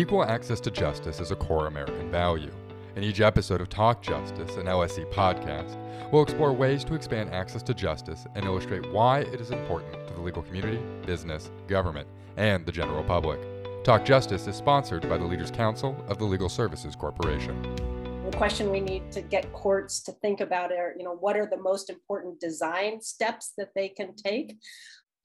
Equal access to justice is a core American value. In each episode of Talk Justice, an LSC podcast, we'll explore ways to expand access to justice and illustrate why it is important to the legal community, business, government, and the general public. Talk Justice is sponsored by the Leaders Council of the Legal Services Corporation. The question we need to get courts to think about are, you know, what are the most important design steps that they can take?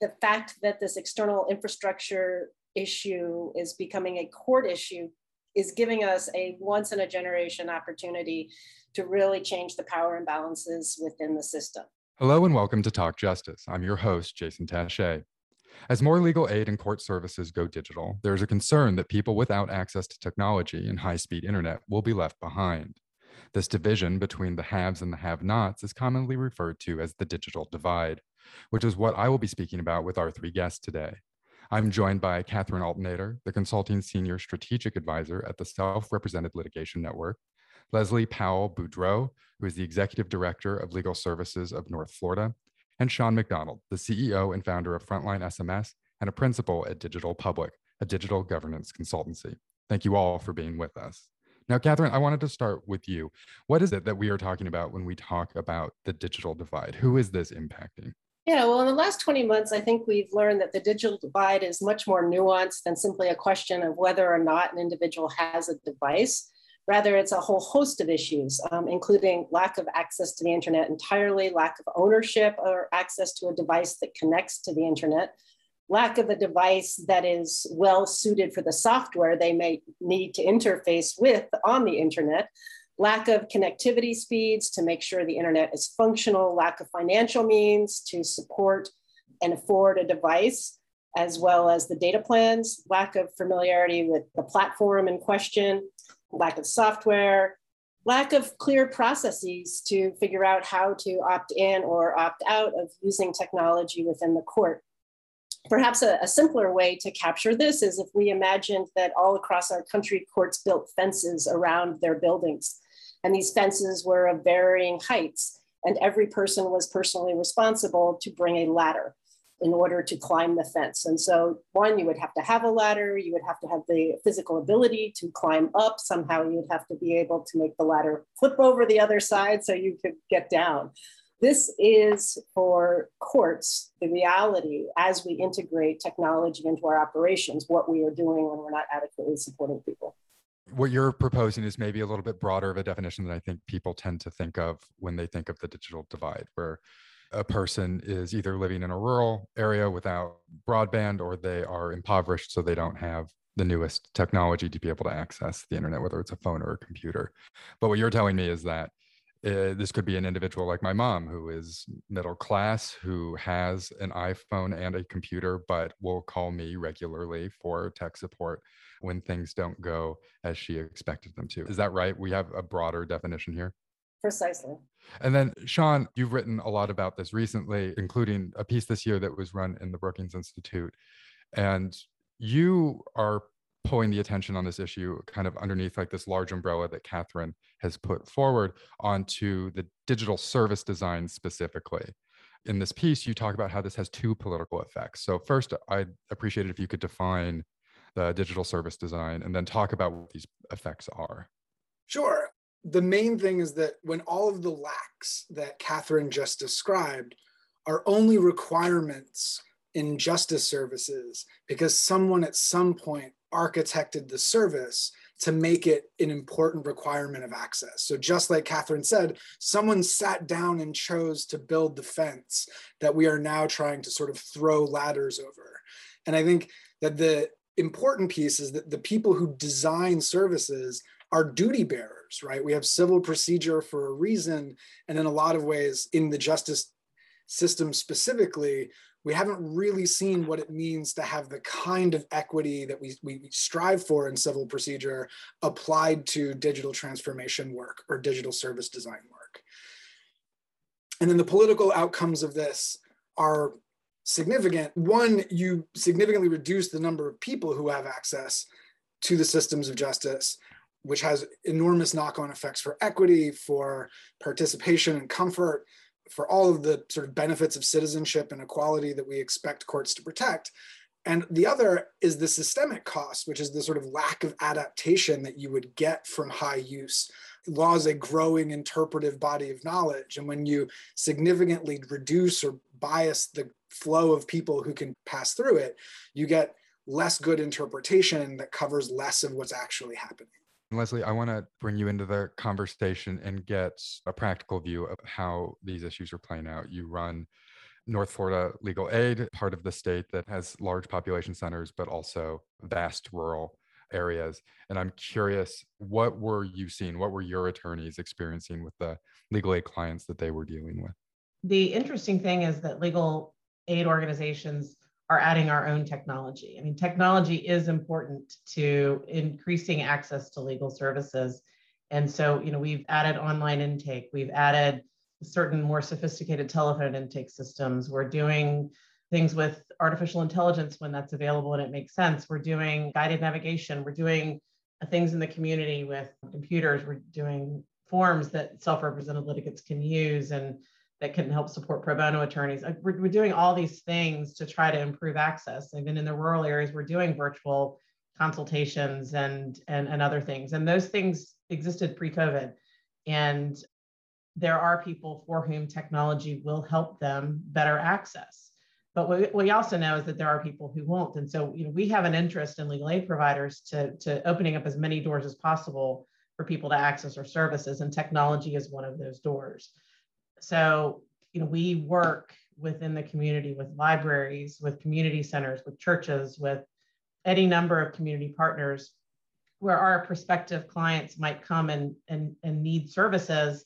The fact that this external infrastructure issue is becoming a court issue is giving us a once in a generation opportunity to really change the power imbalances within the system. Hello and welcome to Talk Justice. I'm your host, Jason Tashea. As more legal aid and court services go digital, there is a concern that people without access to technology and high speed internet will be left behind. This division between the haves and the have nots is commonly referred to as the digital divide, which is what I will be speaking about with our three guests today. I'm joined by Catherine Alteneder, the Consulting Senior Strategic Advisor at the Self Represented Litigation Network, Leslie Powell Boudreau, who is the Executive Director of Legal Services of North Florida, and Sean McDonald, the CEO and founder of Frontline SMS and a principal at Digital Public, a digital governance consultancy. Thank you all for being with us. Now, Catherine, I wanted to start with you. What is it that we are talking about when we talk about the digital divide? Who is this impacting? Yeah, well, in the last 20 months, I think we've learned that the digital divide is much more nuanced than simply a question of whether or not an individual has a device. Rather, it's a whole host of issues, um, including lack of access to the internet entirely, lack of ownership or access to a device that connects to the internet, lack of a device that is well suited for the software they may need to interface with on the internet, lack of connectivity speeds to make sure the internet is functional, lack of financial means to support and afford a device, as well as the data plans, lack of familiarity with the platform in question, lack of software, lack of clear processes to figure out how to opt in or opt out of using technology within the court. Perhaps a, a, simpler way to capture this is if we imagined that all across our country, courts built fences around their buildings and these fences were of varying heights. And every person was personally responsible to bring a ladder in order to climb the fence. And so, one, you would have to have a ladder, you would have to have the physical ability to climb up. Somehow, you would have to be able to make the ladder flip over the other side so you could get down. This is for courts the reality as we integrate technology into our operations, what we are doing when we're not adequately supporting people what you're proposing is maybe a little bit broader of a definition than I think people tend to think of when they think of the digital divide, where a person is either living in a rural area without broadband or they are impoverished, so they don't have the newest technology to be able to access the internet, whether it's a phone or a computer. But what you're telling me is that uh, this could be an individual like my mom who is middle class who has an iphone and a computer but will call me regularly for tech support when things don't go as she expected them to. Is that right? We have a broader definition here? Precisely. And then sean you've written a lot about this recently including a piece this year that was run in the brookings institute. And you are pulling the attention on this issue kind of underneath like this large umbrella that Catherine has put forward onto the digital service design specifically. In this piece, you talk about how this has two political effects. So, first, I'd appreciate it if you could define the digital service design and then talk about what these effects are. Sure. The main thing is that when all of the lacks that Catherine just described are only requirements in justice services because someone at some point architected the service to make it an important requirement of access. So, just like Catherine said, someone sat down and chose to build the fence that we are now trying to sort of throw ladders over. And I think that the important piece is that the people who design services are duty bearers, right? We have civil procedure for a reason. And in a lot of ways, in the justice system specifically, we haven't really seen what it means to have the kind of equity that we, we strive for in civil procedure applied to digital transformation work or digital service design work. And then the political outcomes of this are significant. One, you significantly reduce the number of people who have access to the systems of justice, which has enormous knock on effects for equity, for participation and comfort, for all of the sort of benefits of citizenship and equality that we expect courts to protect. And the other is the systemic cost, which is the sort of lack of adaptation that you would get from high use. Law is a growing interpretive body of knowledge. And when you significantly reduce or bias the flow of people who can pass through it, you get less good interpretation that covers less of what's actually happening. Leslie, I want to bring you into the conversation and get a practical view of how these issues are playing out. You run North Florida Legal Aid, part of the state that has large population centers, but also vast rural areas. And I'm curious, what were you seeing? What were your attorneys experiencing with the legal aid clients that they were dealing with? The interesting thing is that legal aid organizations are adding our own technology. I mean, technology is important to increasing access to legal services. And so, you know, we've added online intake, we've added certain more sophisticated telephone intake systems. We're doing things with artificial intelligence when that's available and it makes sense. We're doing guided navigation. We're doing things in the community with computers. We're doing forms that self-represented litigants can use and that can help support pro bono attorneys. We're, we're doing all these things to try to improve access. Even in the rural areas, we're doing virtual consultations and, and, and other things. And those things existed pre-COVID. And there are people for whom technology will help them better access. But what we also know is that there are people who won't. And so, you know, we have an interest in legal aid providers to, to opening up as many doors as possible for people to access our services. And technology is one of those doors. So, you know, we work within the community with libraries, with community centers, with churches, with any number of community partners where our prospective clients might come and, and, and need services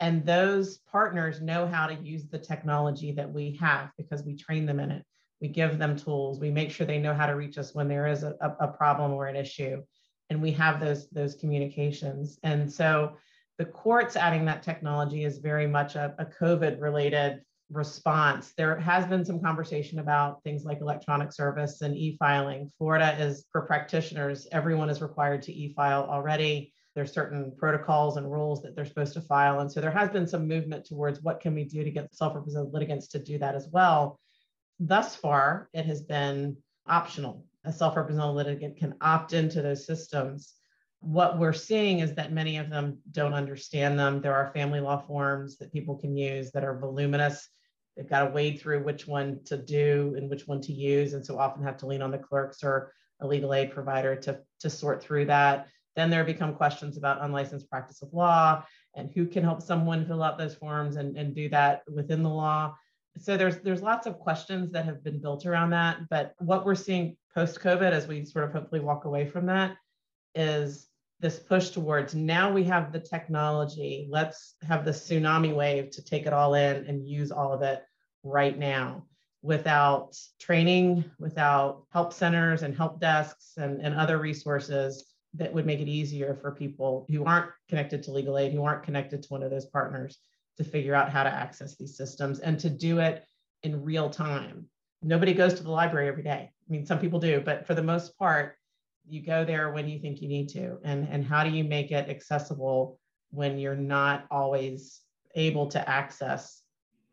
and those partners know how to use the technology that we have because we train them in it. We give them tools. We make sure they know how to reach us when there is a, a problem or an issue. And we have those, those communications. And so the courts adding that technology is very much a, a COVID related response. There has been some conversation about things like electronic service and e filing. Florida is for practitioners, everyone is required to e file already there's certain protocols and rules that they're supposed to file. And so there has been some movement towards what can we do to get self-represented litigants to do that as well. Thus far, it has been optional. A self-represented litigant can opt into those systems. What we're seeing is that many of them don't understand them. There are family law forms that people can use that are voluminous. They've got to wade through which one to do and which one to use, and so often have to lean on the clerks or a legal aid provider to, to sort through that then there become questions about unlicensed practice of law and who can help someone fill out those forms and, and do that within the law. So there's there's lots of questions that have been built around that. But what we're seeing post-COVID as we sort of hopefully walk away from that is this push towards now we have the technology. Let's have the tsunami wave to take it all in and use all of it right now without training, without help centers and help desks and, and other resources that would make it easier for people who aren't connected to legal aid, who aren't connected to one of those partners to figure out how to access these systems and to do it in real time. Nobody goes to the library every day. I mean, some people do, but for the most part, you go there when you think you need to. And, and how do you make it accessible when you're not always able to access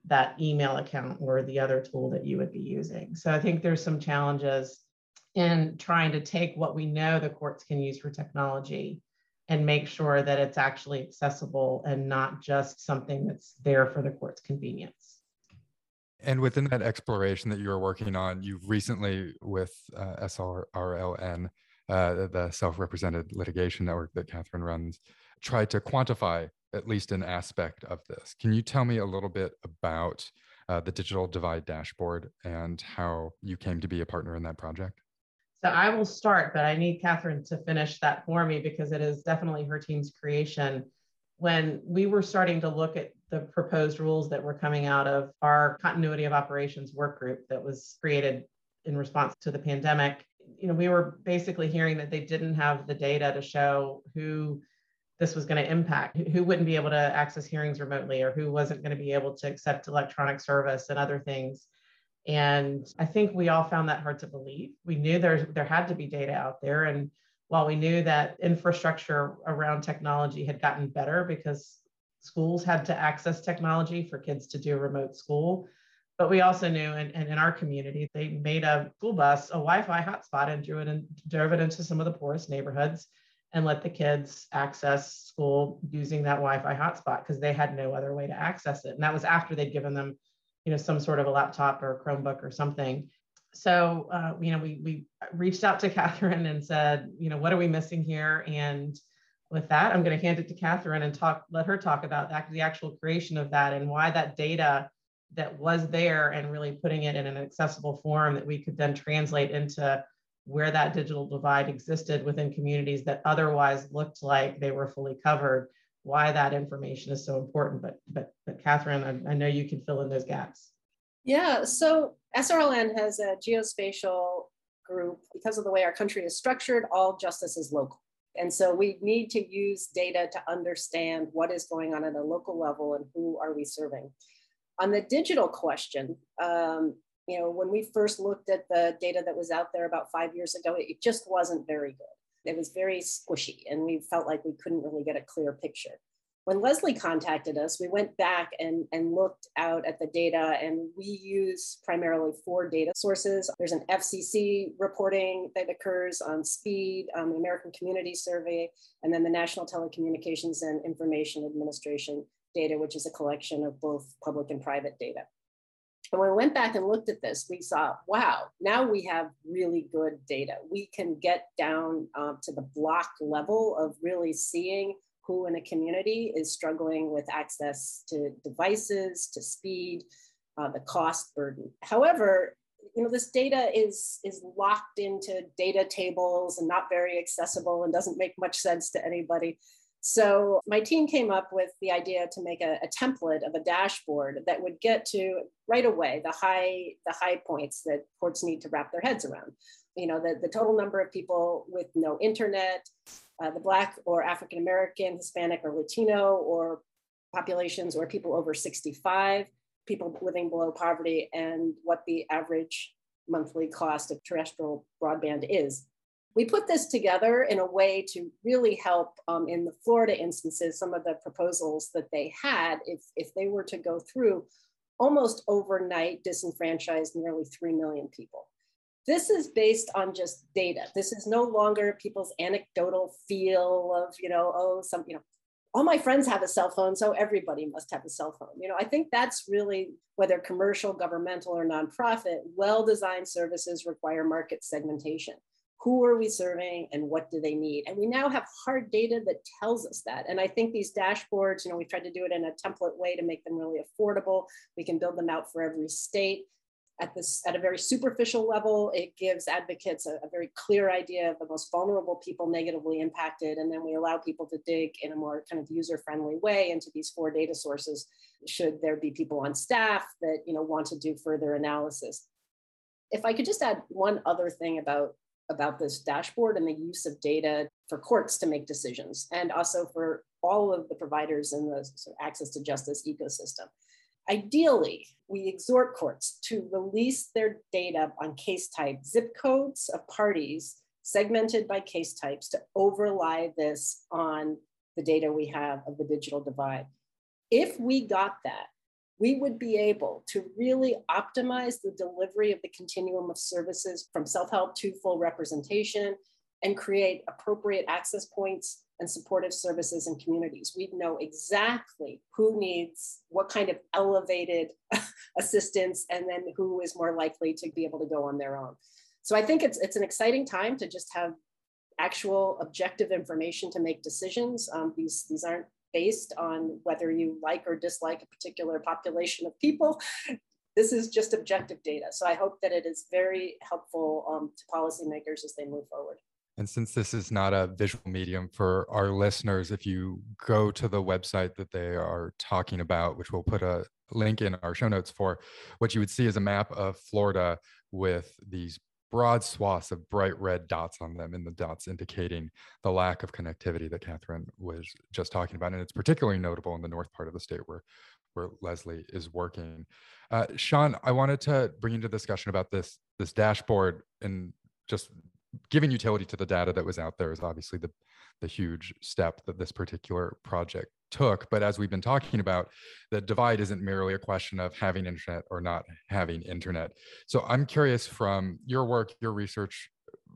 that email account or the other tool that you would be using? So I think there's some challenges in trying to take what we know the courts can use for technology and make sure that it's actually accessible and not just something that's there for the court's convenience. And within that exploration that you are working on, you've recently, with uh, SRLN, uh, the self represented litigation network that Catherine runs, tried to quantify at least an aspect of this. Can you tell me a little bit about uh, the Digital Divide Dashboard and how you came to be a partner in that project? So I will start, but I need Catherine to finish that for me because it is definitely her team's creation. When we were starting to look at the proposed rules that were coming out of our continuity of operations work group that was created in response to the pandemic, you know, we were basically hearing that they didn't have the data to show who this was going to impact, who wouldn't be able to access hearings remotely or who wasn't going to be able to accept electronic service and other things. And I think we all found that hard to believe. We knew there, there had to be data out there. And while we knew that infrastructure around technology had gotten better because schools had to access technology for kids to do remote school, But we also knew, and, and in our community, they made a school bus a Wi-Fi hotspot and drew it and drove it into some of the poorest neighborhoods and let the kids access school using that Wi-Fi hotspot because they had no other way to access it. And that was after they'd given them, you know, some sort of a laptop or a Chromebook or something. So, uh, you know, we we reached out to Catherine and said, you know, what are we missing here? And with that, I'm going to hand it to Catherine and talk, let her talk about that, the actual creation of that and why that data that was there and really putting it in an accessible form that we could then translate into where that digital divide existed within communities that otherwise looked like they were fully covered why that information is so important. But but but catherine I, I, know you can fill in those gaps. Yeah so srln has a geospatial group. Because of the way our country is structured all justice is local. And so we need to use data to understand what is going on at a local level and who are we serving on the digital question um, you know, when we first looked at the data that was out there about five years ago, it just wasn't very good. It was very squishy, and we felt like we couldn't really get a clear picture. When Leslie contacted us, we went back and, and looked out at the data, and we use primarily four data sources. There's an FCC reporting that occurs on speed, um, the American Community Survey, and then the National Telecommunications and Information Administration data, which is a collection of both public and private data. And when we went back and looked at this, we saw, wow, now we have really good data. We can get down um, to the block level of really seeing who in a community is struggling with access to devices, to speed, uh, the cost burden. However, you know, this data is, is locked into data tables and not very accessible and doesn't make much sense to anybody. So my team came up with the idea to make a, a, template of a dashboard that would get to right away the high the high points that courts need to wrap their heads around. You know, the, the total number of people with no internet, uh, the Black or African American, Hispanic or Latino, or populations or people over 65, people living below poverty, and what the average monthly cost of terrestrial broadband is we put this together in a way to really help um, in the Florida instances, some of the proposals that they had, if, if they were to go through, almost overnight disenfranchised nearly 3 million people. This is based on just data. This is no longer people's anecdotal feel of, you know, oh, some, you know, all my friends have a cell phone, so everybody must have a cell phone. You know, I think that's really whether commercial, governmental, or nonprofit, well-designed services require market segmentation who are we serving and what do they need? And we now have hard data that tells us that. And i think these dashboards you know we've tried to do it in a template way to make them really affordable. We can build them out for every state. At this at a very superficial level it gives advocates a, a very clear idea of the most vulnerable people negatively impacted. And then we allow people to dig in a more kind of user friendly way into these four data sources should there be people on staff that you know want to do further analysis. If i could just add one other thing about about this dashboard and the use of data for courts to make decisions and also for all of the providers in the access to justice ecosystem. Ideally, we exhort courts to release their data on case type, zip codes of parties segmented by case types to overlay this on the data we have of the digital divide. If we got that, we would be able to really optimize the delivery of the continuum of services from self-help to full representation and create appropriate access points and supportive services and communities. We'd know exactly who needs what kind of elevated assistance and then who is more likely to be able to go on their own. So I think it's, it's an exciting time to just have actual objective information to make decisions. Um, these, these aren't based on whether you like or dislike a particular population of people. This is just objective data. So I hope that it is very helpful um, to policymakers as they move forward. And since this is not a visual medium for our listeners, if you go to the website that they are talking about, which we'll put a link in our show notes for, what you would see is a map of Florida with these broad swaths of bright red dots on them, and the dots indicating the lack of connectivity that Catherine was just talking about. And it's particularly notable in the north part of the state where, where Leslie is working. Uh, Sean, I wanted to bring into discussion about this, this dashboard and just giving utility to the data that was out there is obviously the, the huge step that this particular project took. But as we've been talking about, the divide isn't merely a question of having internet or not having internet. So I'm curious from your work, your research,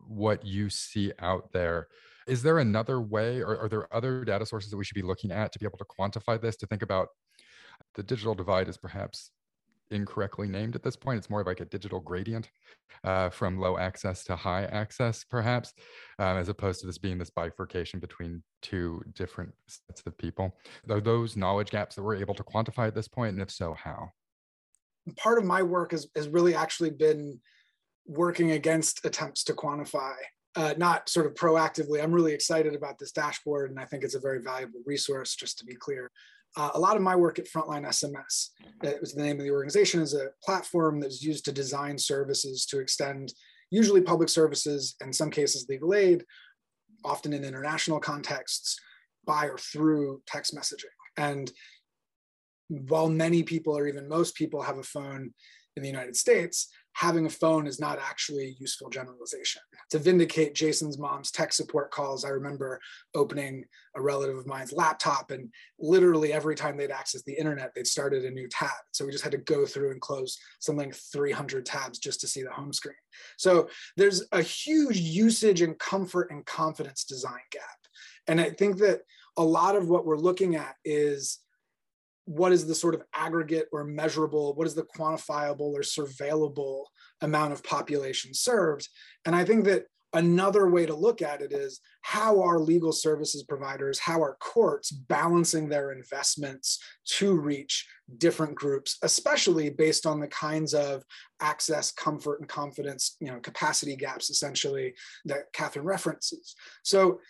what you see out there. Is there another way, or are there other data sources that we should be looking at to be able to quantify this, to think about the digital divide is perhaps incorrectly named at this point. It's more like a digital gradient uh, from low access to high access, perhaps, um, as opposed to this being this bifurcation between two different sets of people. Are those knowledge gaps that we're able to quantify at this point? And if so, how? Part of my work has, has really actually been working against attempts to quantify. Uh, not sort of proactively. I'm really excited about this dashboard, and I think it's a very valuable resource, just to be clear. Uh, a lot of my work at Frontline SMS, it was the name of the organization, is a platform that's used to design services to extend usually public services, in some cases legal aid, often in international contexts, by or through text messaging. And while many people or even most people have a phone in the United States, having a phone is not actually a useful generalization. To vindicate Jason's mom's tech support calls, I remember opening a relative of mine's laptop, and literally every time they'd access the internet, they'd started a new tab. So we just had to go through and close something like 300 tabs just to see the home screen. So there's a huge usage and comfort and confidence design gap. And I think that a lot of what we're looking at is what is the sort of aggregate or measurable, what is the quantifiable or surveillable amount of population served? And I think that another way to look at it is how are legal services providers, how are courts balancing their investments to reach different groups, especially based on the kinds of access, comfort, and confidence, you know, capacity gaps essentially that Catherine references. So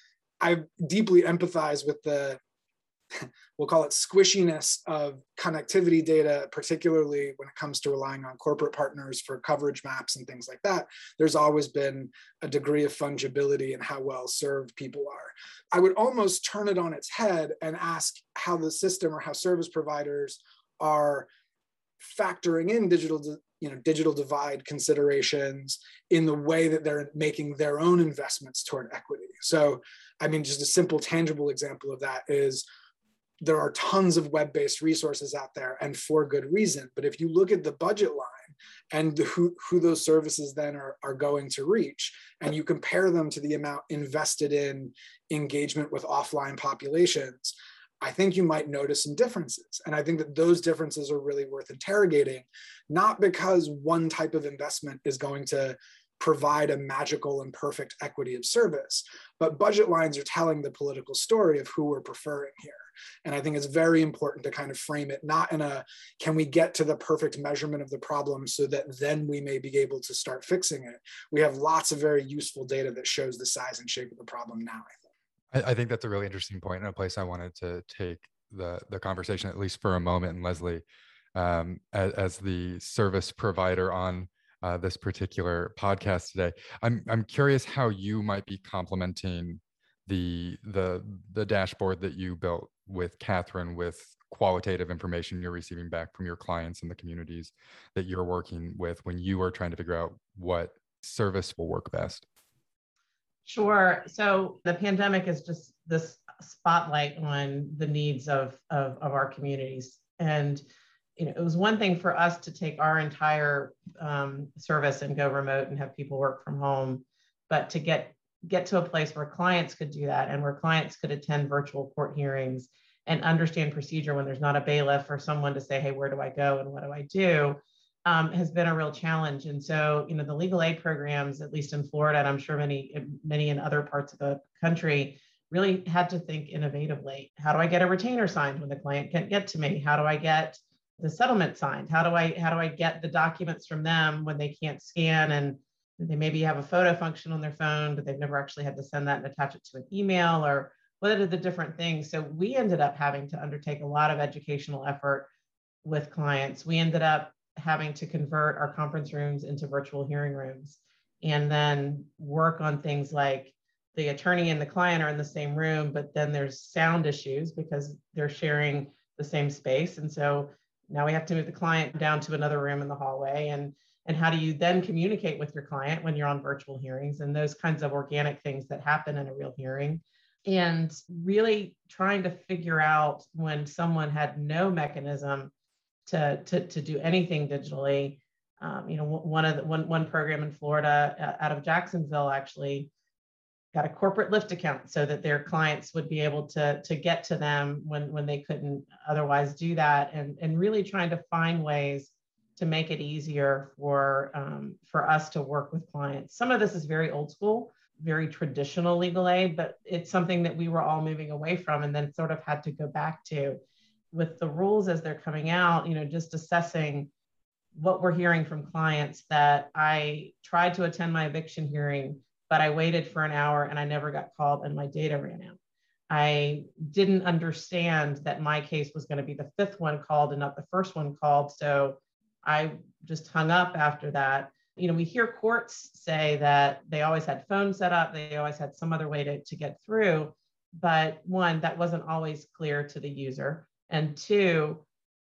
I deeply empathize with the we'll call it squishiness of connectivity data, particularly when it comes to relying on corporate partners for coverage maps and things like that, there's always been a degree of fungibility in how well served people are. I would almost turn it on its head and ask how the system or how service providers are factoring in digital you know digital divide considerations in the way that they're making their own investments toward equity so i mean just a simple tangible example of that is there are tons of web-based resources out there and for good reason but if you look at the budget line and who, who those services then are, are going to reach and you compare them to the amount invested in engagement with offline populations i think you might notice some differences and i think that those differences are really worth interrogating not because one type of investment is going to provide a magical and perfect equity of service. But budget lines are telling the political story of who we're preferring here. And I think it's very important to kind of frame it not in a can we get to the perfect measurement of the problem so that then we may be able to start fixing it. We have lots of very useful data that shows the size and shape of the problem now, I think. I, think that's a really interesting point and a place I wanted to take the, the conversation, at least for a moment. And Leslie, um, as, as the service provider on uh, this particular podcast today. I'm I'm curious how you might be complementing the the the dashboard that you built with Catherine with qualitative information you're receiving back from your clients and the communities that you're working with when you are trying to figure out what service will work best. Sure. So the pandemic is just this spotlight on the needs of, of, of our communities. And you know, it was one thing for us to take our entire um, service and go remote and have people work from home, but to get get to a place where clients could do that and where clients could attend virtual court hearings and understand procedure when there's not a bailiff or someone to say, hey, where do I go and what do I do, um, has been a real challenge. And so, you know, the legal aid programs, at least in Florida, and I'm sure many many in other parts of the country, really had to think innovatively. How do I get a retainer signed when the client can't get to me? How do I get the settlement signed? How do I how do I get the documents from them when they can't scan and they maybe have a photo function on their phone, but they've never actually had to send that and attach it to an email or what are the different things? So we ended up having to undertake a lot of educational effort with clients. We ended up having to convert our conference rooms into virtual hearing rooms and then work on things like the attorney and the client are in the same room, but then there's sound issues because they're sharing the same space. And so now we have to move the client down to another room in the hallway and and how do you then communicate with your client when you're on virtual hearings and those kinds of organic things that happen in a real hearing and really trying to figure out when someone had no mechanism to, to, to do anything digitally. Um, you know, one of the, one, one program in Florida uh, out of Jacksonville actually got a corporate Lyft account so that their clients would be able to, to get to them when, when they couldn't otherwise do that and, and really trying to find ways to make it easier for, um, for us to work with clients. Some of this is very old school, very traditional legal aid, but it's something that we were all moving away from and then sort of had to go back to with the rules as they're coming out, you know, just assessing what we're hearing from clients that I tried to attend my eviction hearing but I waited for an hour and I never got called and my data ran out. I didn't understand that my case was going to be the fifth one called and not the first one called. So I just hung up after that. You know, we hear courts say that they always had phones set up, they always had some other way to, to get through. But one, that wasn't always clear to the user. And two,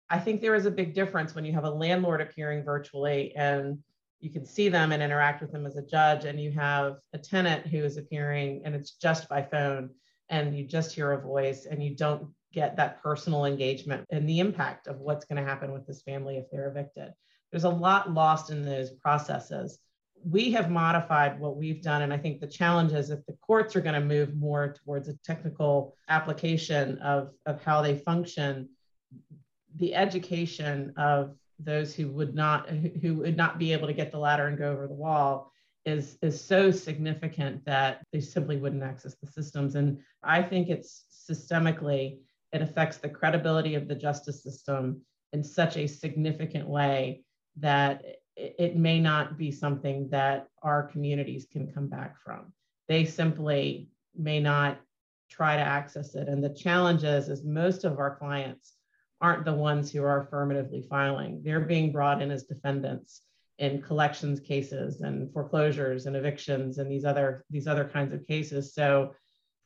I think there is a big difference when you have a landlord appearing virtually and you can see them and interact with them as a judge and you have a tenant who is appearing and it's just by phone and you just hear a voice and you don't get that personal engagement and the impact of what's going to happen with this family if they're evicted. There's a lot lost in those processes. We have modified what we've done and i think the challenge is if the courts are going to move more towards a technical application of, of how they function the education of those who would not who would not be able to get the ladder and go over the wall is is so significant that they simply wouldn't access the systems. And i think it's systemically it affects the credibility of the justice system in such a significant way that it may not be something that our communities can come back from they simply may not try to access it and the challenge is is most of our clients aren't the ones who are affirmatively filing. They're being brought in as defendants in collections cases and foreclosures and evictions and these other these other kinds of cases. So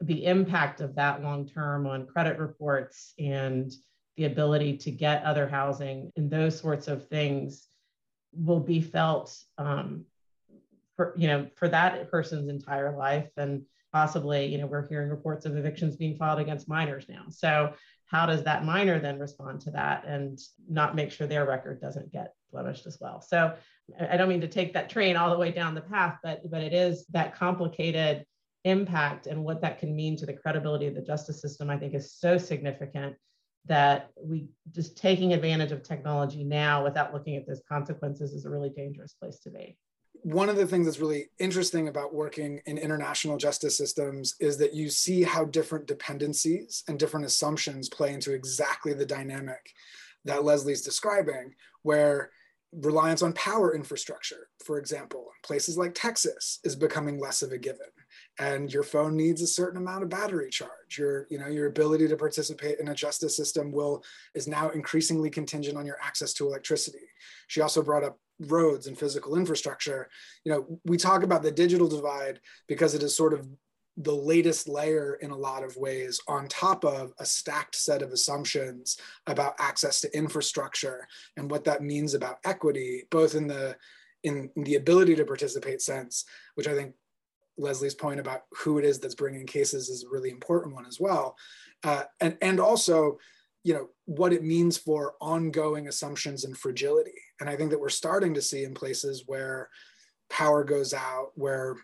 the impact of that long term on credit reports and the ability to get other housing and those sorts of things will be felt um, for you know for that person's entire life and possibly you know we're hearing reports of evictions being filed against minors now. So how does that minor then respond to that and not make sure their record doesn't get blemished as well? So i don't mean to take that train all the way down the path but but it is that complicated impact and what that can mean to the credibility of the justice system i think is so significant that we just taking advantage of technology now without looking at those consequences is a really dangerous place to be one of the things that's really interesting about working in international justice systems is that you see how different dependencies and different assumptions play into exactly the dynamic that Leslie's describing, where reliance on power infrastructure, for example, in places like Texas is becoming less of a given. And your phone needs a certain amount of battery charge. Your, you know, your ability to participate in a justice system will is now increasingly contingent on your access to electricity. She also brought up roads and physical infrastructure you know we talk about the digital divide because it is sort of the latest layer in a lot of ways on top of a stacked set of assumptions about access to infrastructure and what that means about equity both in the in, the ability to participate sense which i think leslie's point about who it is that's bringing cases is a really important one as well. Uh, and and also you know what it means for ongoing assumptions and fragility. And i think that we're starting to see in places where power goes out where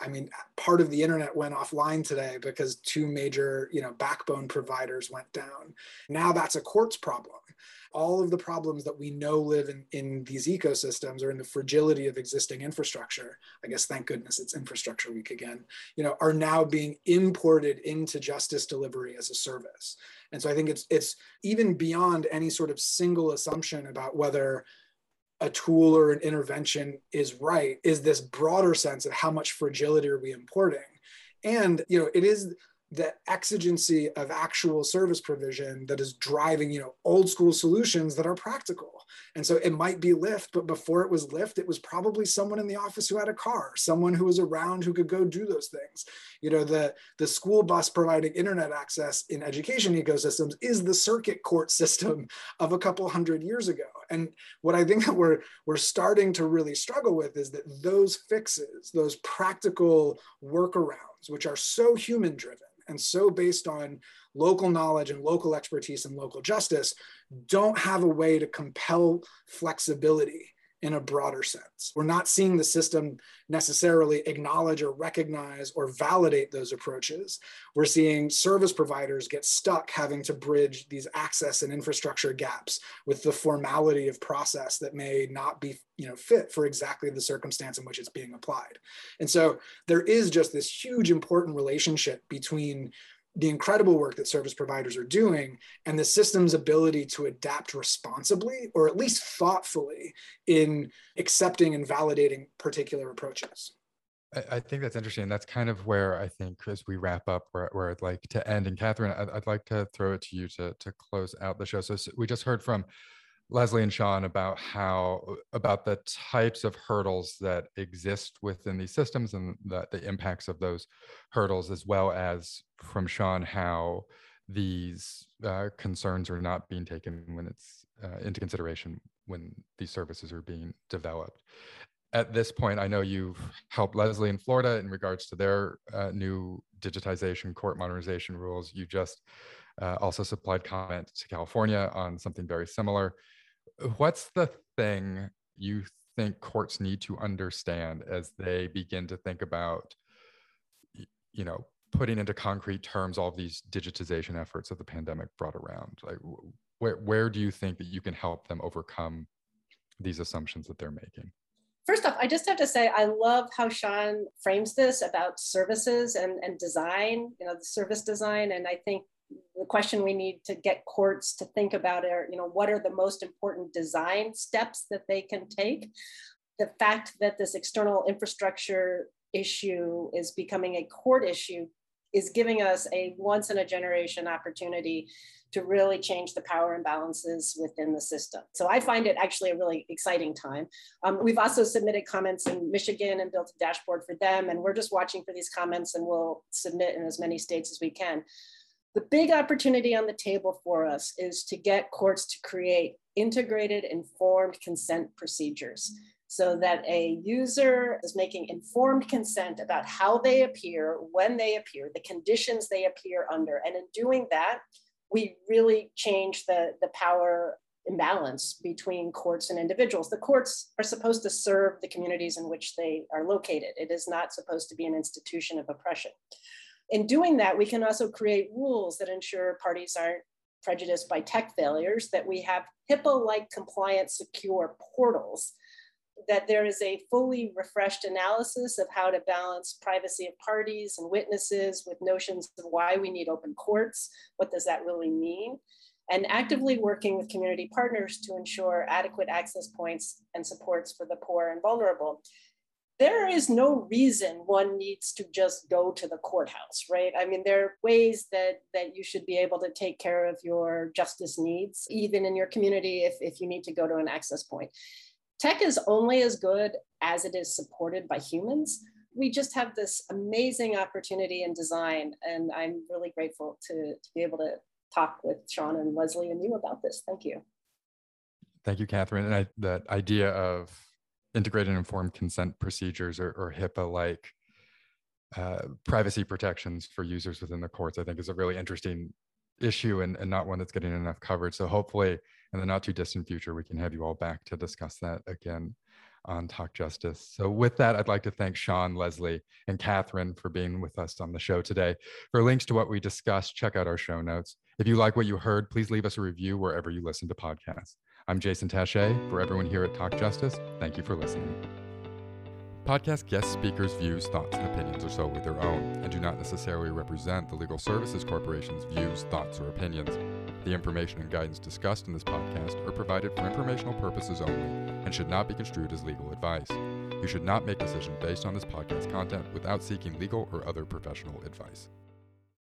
i mean part of the internet went offline today because two major you know backbone providers went down. Now that's a courts problem. All of the problems that we know live in, in these ecosystems or in the fragility of existing infrastructure. I guess thank goodness it's infrastructure week again you know are now being imported into justice delivery as a service. And so i think it's it's even beyond any sort of single assumption about whether a tool or an intervention is right is this broader sense of how much fragility are we importing? And you know it is the exigency of actual service provision that is driving you know old school solutions that are practical. And so it might be lyft but before it was lyft it was probably someone in the office who had a car someone who was around who could go do those things. You know the the school bus providing internet access in education ecosystems is the circuit court system of a couple hundred years ago. And what i think that we're we're starting to really struggle with is that those fixes those practical workarounds workarounds, which are so human driven and so based on local knowledge and local expertise and local justice, don't have a way to compel flexibility in a broader sense. We're not seeing the system necessarily acknowledge or recognize or validate those approaches. We're seeing service providers get stuck having to bridge these access and infrastructure gaps with the formality of process that may not be you know, fit for exactly the circumstance in which it's being applied. And so there is just this huge important relationship between the incredible work that service providers are doing and the system's ability to adapt responsibly or at least thoughtfully in accepting and validating particular approaches. I, think that's interesting. That's kind of where I think, as we wrap up, where, where I'd like to end. And Catherine, I'd, I'd like to throw it to you to, to close out the show. So, so we just heard from Leslie and Sean about how about the types of hurdles that exist within these systems and the, the impacts of those hurdles, as well as from Sean how these uh, concerns are not being taken when it's uh, into consideration when these services are being developed. At this point, I know you've helped Leslie in Florida in regards to their uh, new digitization court modernization rules. You just uh, also supplied comment to California on something very similar what's the thing you think courts need to understand as they begin to think about you know putting into concrete terms all of these digitization efforts that the pandemic brought around? Like where, where do you think that you can help them overcome these assumptions that they're making? First off i just have to say i love how sean frames this about services and, and design you know the service design. And i think question we need to get courts to think about are, you know, what are the most important design steps that they can take? The fact that this external infrastructure issue is becoming a court issue is giving us a once in a generation opportunity to really change the power imbalances within the system. So I find it actually a really exciting time. Um, we've also submitted comments in Michigan and built a dashboard for them, and we're just watching for these comments and we'll submit in as many states as we can. The big opportunity on the table for us is to get courts to create integrated informed consent procedures so that a user is making informed consent about how they appear, when they appear, the conditions they appear under. And in doing that, we really change the, the power imbalance between courts and individuals. The courts are supposed to serve the communities in which they are located. It is not supposed to be an institution of oppression in doing that, we can also create rules that ensure parties aren't prejudiced by tech failures, that we have HIPAA-like compliant secure portals, that there is a fully refreshed analysis of how to balance privacy of parties and witnesses with notions of why we need open courts, what does that really mean, and actively working with community partners to ensure adequate access points and supports for the poor and vulnerable there is no reason one needs to just go to the courthouse, right? I mean, there are ways that that you should be able to take care of your justice needs, even in your community, if, if you need to go to an access point. Tech is only as good as it is supported by humans. We just have this amazing opportunity in design, and I'm really grateful to, to be able to talk with Sean and Leslie and you about this. Thank you. Thank you, Catherine. And I, that idea of integrated informed consent procedures or, or HIPAA like uh, privacy protections for users within the courts, I think is a really interesting issue and, and not one that's getting enough coverage. So hopefully in the not too distant future, we can have you all back to discuss that again on Talk Justice. So with that, I'd like to thank Sean, Leslie, and Catherine for being with us on the show today. For links to what we discussed, check out our show notes. If you like what you heard, please leave us a review wherever you listen to podcasts. I'm Jason Tashea. For everyone here at Talk Justice, thank you for listening. Podcast guest speakers' views, thoughts, and opinions are solely their own and do not necessarily represent the Legal Services Corporation's views, thoughts, or opinions. The information and guidance discussed in this podcast are provided for informational purposes only and should not be construed as legal advice. You should not make decisions based on this podcast content without seeking legal or other professional advice.